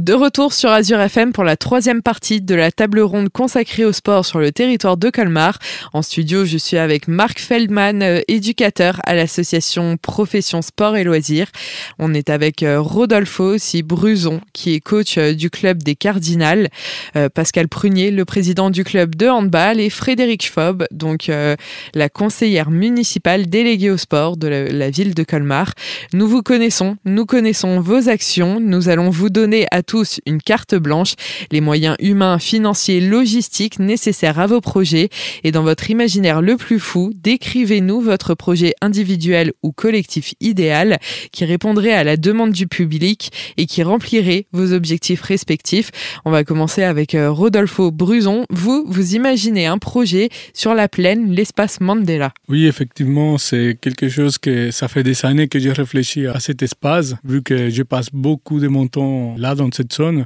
De retour sur Azure FM pour la troisième partie de la table ronde consacrée au sport sur le territoire de Colmar. En studio, je suis avec Marc Feldman, euh, éducateur à l'association Profession Sport et Loisirs. On est avec euh, Rodolfo aussi Bruson, qui est coach euh, du club des Cardinals, Pascal Prunier, le président du club de handball, et Frédéric Schwab, donc la conseillère municipale déléguée au sport de la, la ville de Colmar. Nous vous connaissons, nous connaissons vos actions. Nous allons vous donner à tous une carte blanche, les moyens humains, financiers, logistiques nécessaires à vos projets. Et dans votre imaginaire le plus fou, décrivez-nous votre projet individuel ou collectif idéal qui répondrait à la demande du public et qui remplirait vos objectifs respectifs. On va commencer avec euh, Rodolfo Bruson. Vous, vous imaginez un projet sur la plaine, l'espace Mandela. Oui, effectivement, c'est quelque chose que ça fait des années que j'ai réfléchi à cet espace, vu que je passe beaucoup de mon temps là dans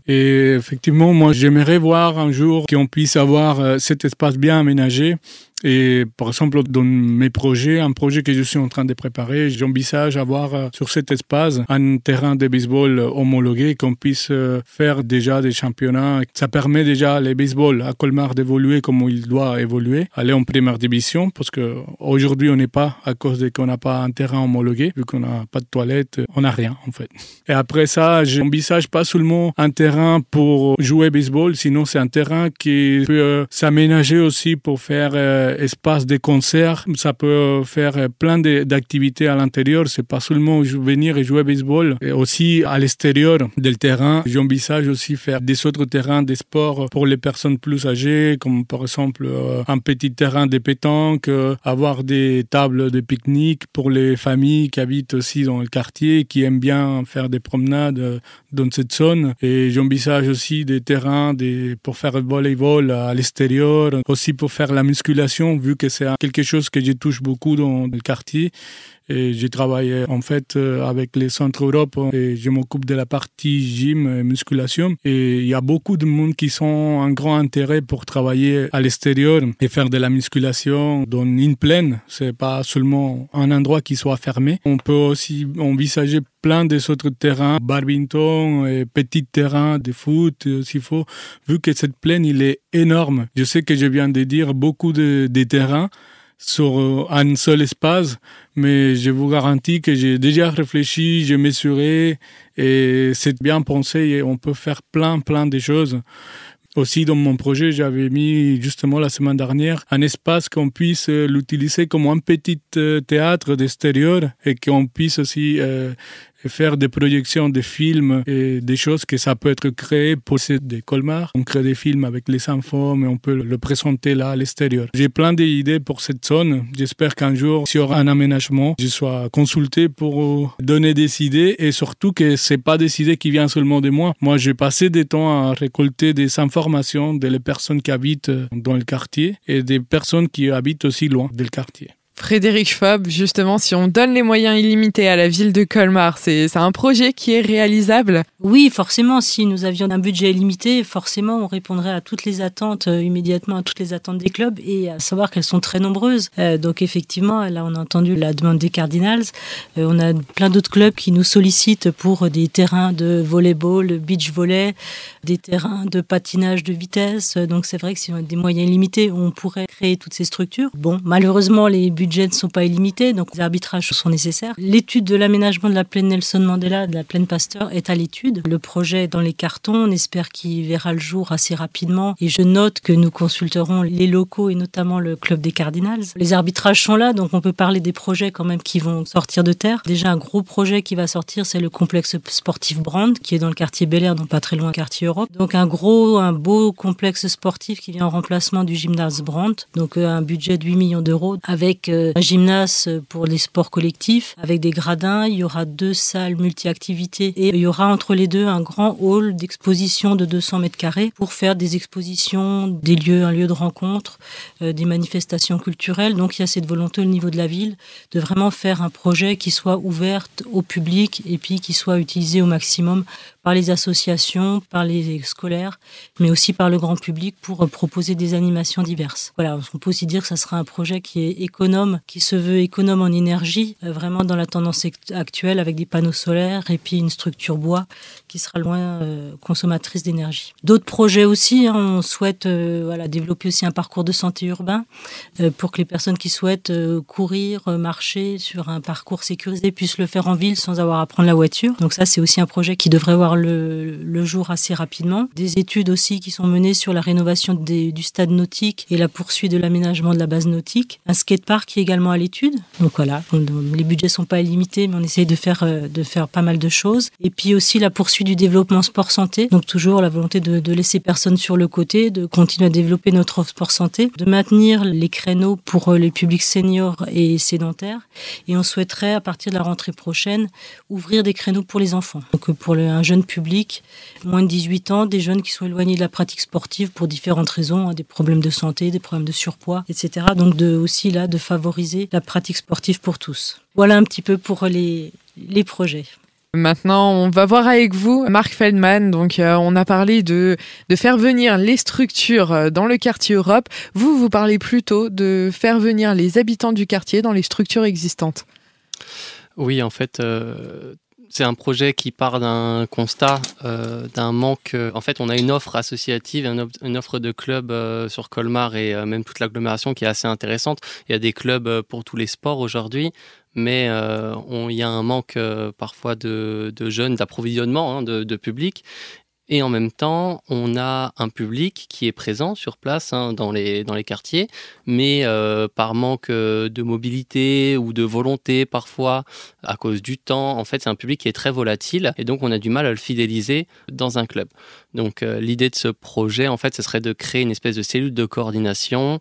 Et effectivement, moi, j'aimerais voir un jour qu'on puisse avoir euh, cet espace bien aménagé et par exemple, dans mes projets, un projet que je suis en train de préparer, j'envisage avoir euh, sur cet espace un terrain de baseball homologué qu'on puisse euh, faire déjà des championnats. Ça permet déjà les baseball à Colmar d'évoluer comme il doit évoluer, aller en première division parce que aujourd'hui on n'est pas à cause de qu'on n'a pas un terrain homologué, vu qu'on n'a pas de toilette, on n'a rien en fait. Et après ça, j'envisage pas seulement un terrain pour jouer baseball, sinon c'est un terrain qui peut euh, s'aménager aussi pour faire espace de concert. Ça peut faire plein d'activités à l'intérieur. C'est pas seulement venir et jouer baseball, et aussi à l'extérieur du terrain. J'envisage aussi faire des autres terrains de sport pour les personnes plus âgées, comme par exemple euh, un petit terrain de pétanque, euh, avoir des tables de pique-nique pour les familles qui habitent aussi dans le quartier, qui aiment bien faire des promenades euh, dans cette zone. Et j'envisage aussi des terrains pour faire le volleyball à l'extérieur, aussi pour faire la musculation vu que c'est quelque chose que je touche beaucoup dans le quartier. Et j'ai travaillé en fait euh, avec les centres Europe et je m'occupe de la partie gym et musculation. Et il y a beaucoup de monde qui sont un grand intérêt pour travailler à l'extérieur et faire de la musculation dans une plaine. C'est pas seulement un endroit qui soit fermé. On peut aussi envisager plein des autres terrains, badminton et petits terrains de foot s'il faut, vu que cette plaine il est énorme. Je sais que je viens de dire beaucoup de, de terrains sur euh, un seul espace, mais je vous garantis que j'ai déjà réfléchi, j'ai mesuré et c'est bien pensé et on peut faire plein, plein de choses. Aussi, dans mon projet, j'avais mis justement la semaine dernière un espace qu'on puisse euh, l'utiliser comme un petit euh, théâtre d'extérieur et qu'on puisse aussi faire des projections de films et des choses que ça peut être créé pour des Colmar. On crée des films avec les enfants, mais on peut le présenter là à l'extérieur. J'ai plein d'idées pour cette zone. J'espère qu'un jour, s'il y aura un aménagement, je sois consulté pour donner des idées et surtout que c'est pas des idées qui viennent seulement de moi. Moi, j'ai passé des temps à récolter des informations des personnes qui habitent dans le quartier et des personnes qui habitent aussi loin du quartier. Frédéric Schwab, justement, si on donne les moyens illimités à la ville de Colmar, c'est un projet qui est réalisable? Oui, forcément. Si nous avions un budget illimité, forcément, on répondrait à toutes les attentes, euh, immédiatement à toutes les attentes des clubs, et à savoir qu'elles sont très nombreuses. Euh, donc, effectivement, là, on a entendu la demande des Cardinals. Euh, on a plein d'autres clubs qui nous sollicitent pour des terrains de volleyball, beach volley, des terrains de patinage de vitesse. Donc, c'est vrai que si on a des moyens illimités, on pourrait créer toutes ces structures. Bon, malheureusement, les budgets budgets ne sont pas illimités, donc les arbitrages sont nécessaires. L'étude de l'aménagement de la plaine Nelson Mandela, de la plaine Pasteur, est à l'étude. Le projet est dans les cartons, on espère qu'il verra le jour assez rapidement. Et je note que nous consulterons les locaux et notamment le club des Cardinals. Les arbitrages sont là, donc on peut parler des projets quand même qui vont sortir de terre. Déjà, un gros projet qui va sortir, c'est le complexe sportif Brand, qui est dans le quartier Bel Air, donc pas très loin, quartier Europe. Donc un gros, un beau complexe sportif qui vient en remplacement du gymnase Brand. Donc euh, un budget de 8 millions d'euros avec un gymnase pour les sports collectifs avec des gradins. Il y aura deux salles multi-activités et il y aura entre les deux un grand hall d'exposition de 200 mètres carrés pour faire des expositions, des lieux, un lieu de rencontre, euh, des manifestations culturelles. Donc il y a cette volonté au niveau de la ville de vraiment faire un projet qui soit ouvert au public et puis qui soit utilisé au maximum par les associations, par les scolaires, mais aussi par le grand public pour proposer des animations diverses. Voilà, on peut aussi dire que ça sera un projet qui est économe, qui se veut économe en énergie, vraiment dans la tendance actuelle avec des panneaux solaires et puis une structure bois qui sera loin consommatrice d'énergie. D'autres projets aussi, hein, on souhaite voilà, développer aussi un parcours de santé urbain pour que les personnes qui souhaitent courir, marcher sur un parcours sécurisé puissent le faire en ville sans avoir à prendre la voiture. Donc ça, c'est aussi un projet qui devrait voir le, jour assez rapidement. Des études aussi qui sont menées sur la rénovation du stade nautique et la poursuite de l'aménagement de la base nautique. Un skatepark qui est également à l'étude. Donc voilà, les budgets sont pas illimités, mais on essaye de faire, euh, de faire pas mal de choses. Et puis aussi la poursuite du développement sport-santé. Donc toujours la volonté de, de laisser personne sur le côté, de continuer à développer notre sport-santé, de maintenir les créneaux pour euh, les publics seniors et sédentaires. Et on souhaiterait, à partir de la rentrée prochaine, ouvrir des créneaux pour les enfants. Donc pour un jeune public, moins de 18 ans, des jeunes qui sont éloignés de la pratique sportive pour différentes raisons, hein, des problèmes de santé, des problèmes de surpoids, etc. Donc de, aussi là, de favoriser la pratique sportive pour tous. Voilà un petit peu pour les, les projets. Maintenant, on va voir avec vous Marc Feldman. Donc, euh, on a parlé de, de faire venir les structures euh, dans le quartier Europe. Vous, vous parlez plutôt de faire venir les habitants du quartier dans les structures existantes. Oui, en fait, euh, c'est un projet qui part d'un constat, euh, d'un manque. En fait, on a une offre associative, une offre de clubs euh, sur Colmar et même toute l'agglomération qui est assez intéressante. Il y a des clubs pour tous les sports aujourd'hui, mais il y a un manque parfois de, jeunes, d'approvisionnement hein, de, public. Et en même temps, on a un public qui est présent sur place hein, dans, les, dans les quartiers, mais euh, par manque euh, de mobilité ou de volonté parfois, à cause du temps, en fait, c'est un public qui est très volatile et donc on a du mal à le fidéliser dans un club. Donc euh, l'idée de ce projet, en fait, ce serait de créer une espèce de cellule de coordination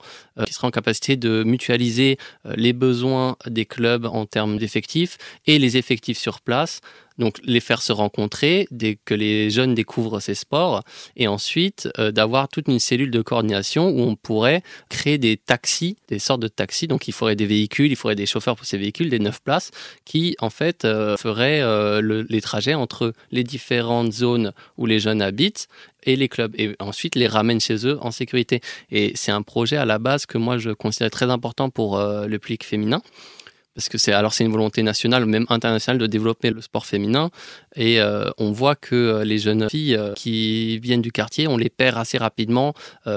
qui serait en capacité de mutualiser les besoins des clubs en termes d'effectifs et les effectifs sur place donc les faire se rencontrer dès que les jeunes découvrent ces sports et ensuite euh, d'avoir toute une cellule de coordination où on pourrait créer des taxis, des sortes de taxis. Donc il faudrait des véhicules, il faudrait des chauffeurs pour ces véhicules, des neuf places qui en fait euh, feraient euh, les trajets entre les différentes zones où les jeunes habitent et les clubs et ensuite les ramènent chez eux en sécurité. Et c'est un projet à la base que moi je considère très important pour le public féminin parce que c'est alors c'est une volonté nationale, même internationale, de développer le sport féminin. Et euh, on voit que euh, les jeunes filles euh, qui viennent du quartier, on les perd assez rapidement,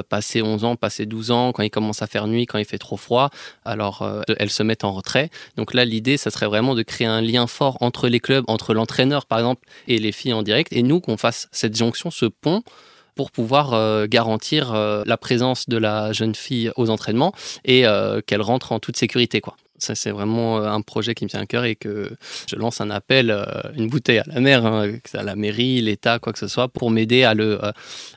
passé 11 ans, passé 12 ans, quand il commence à faire nuit, quand il fait trop froid, alors elles se mettent en retrait. Donc là, l'idée, ça serait vraiment de créer un lien fort entre les clubs, entre l'entraîneur par exemple et les filles en direct, et nous qu'on fasse cette jonction, ce pont pour pouvoir garantir la présence de la jeune fille aux entraînements et qu'elle rentre en toute sécurité quoi. C'est vraiment euh, un projet qui me tient à cœur et que je lance un appel, euh, une bouteille à la mer, hein, à la mairie, l'État, quoi que ce soit, pour m'aider euh,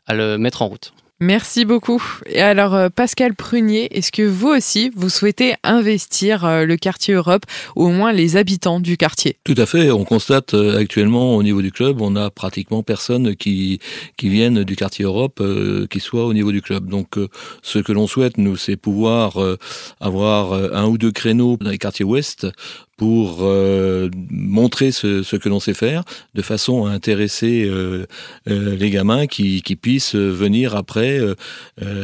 à le mettre en route. Merci beaucoup. Et alors, euh, Pascal Prunier, est-ce que vous aussi, vous souhaitez investir euh, le quartier Europe, au moins les habitants du quartier? Tout à fait. On constate euh, actuellement au niveau du club, on a pratiquement personne qui, qui viennent du quartier Europe, qui soit au niveau du club. Donc, ce que l'on souhaite, nous, c'est pouvoir avoir un ou deux créneaux dans les quartiers ouest pour euh, montrer ce, ce, que l'on sait faire, de façon à intéresser euh, euh, les gamins qui, qui, puissent venir après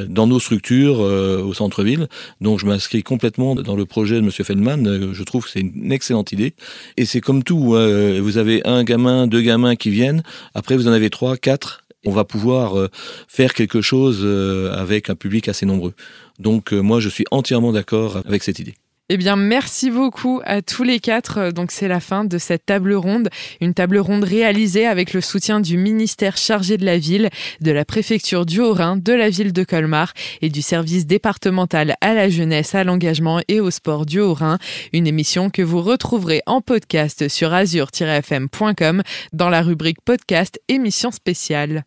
dans nos structures au centre-ville. Donc je m'inscris complètement dans le projet de M. Feldman. Je trouve que c'est une excellente idée. Et c'est comme tout, hein. vous avez un gamin, deux gamins qui viennent, après vous en avez trois, quatre. On va pouvoir faire quelque chose avec un public assez nombreux. Donc moi je suis entièrement d'accord avec cette idée. Eh bien, merci beaucoup à tous les quatre. Donc, c'est la fin de cette table ronde. Une table ronde réalisée avec le soutien du ministère chargé de la ville, de la préfecture du Haut-Rhin, de la ville de Colmar et du service départemental à la jeunesse, à l'engagement et au sport du Haut-Rhin. Une émission que vous retrouverez en podcast sur azur-fm.com dans la rubrique podcast émission spéciale.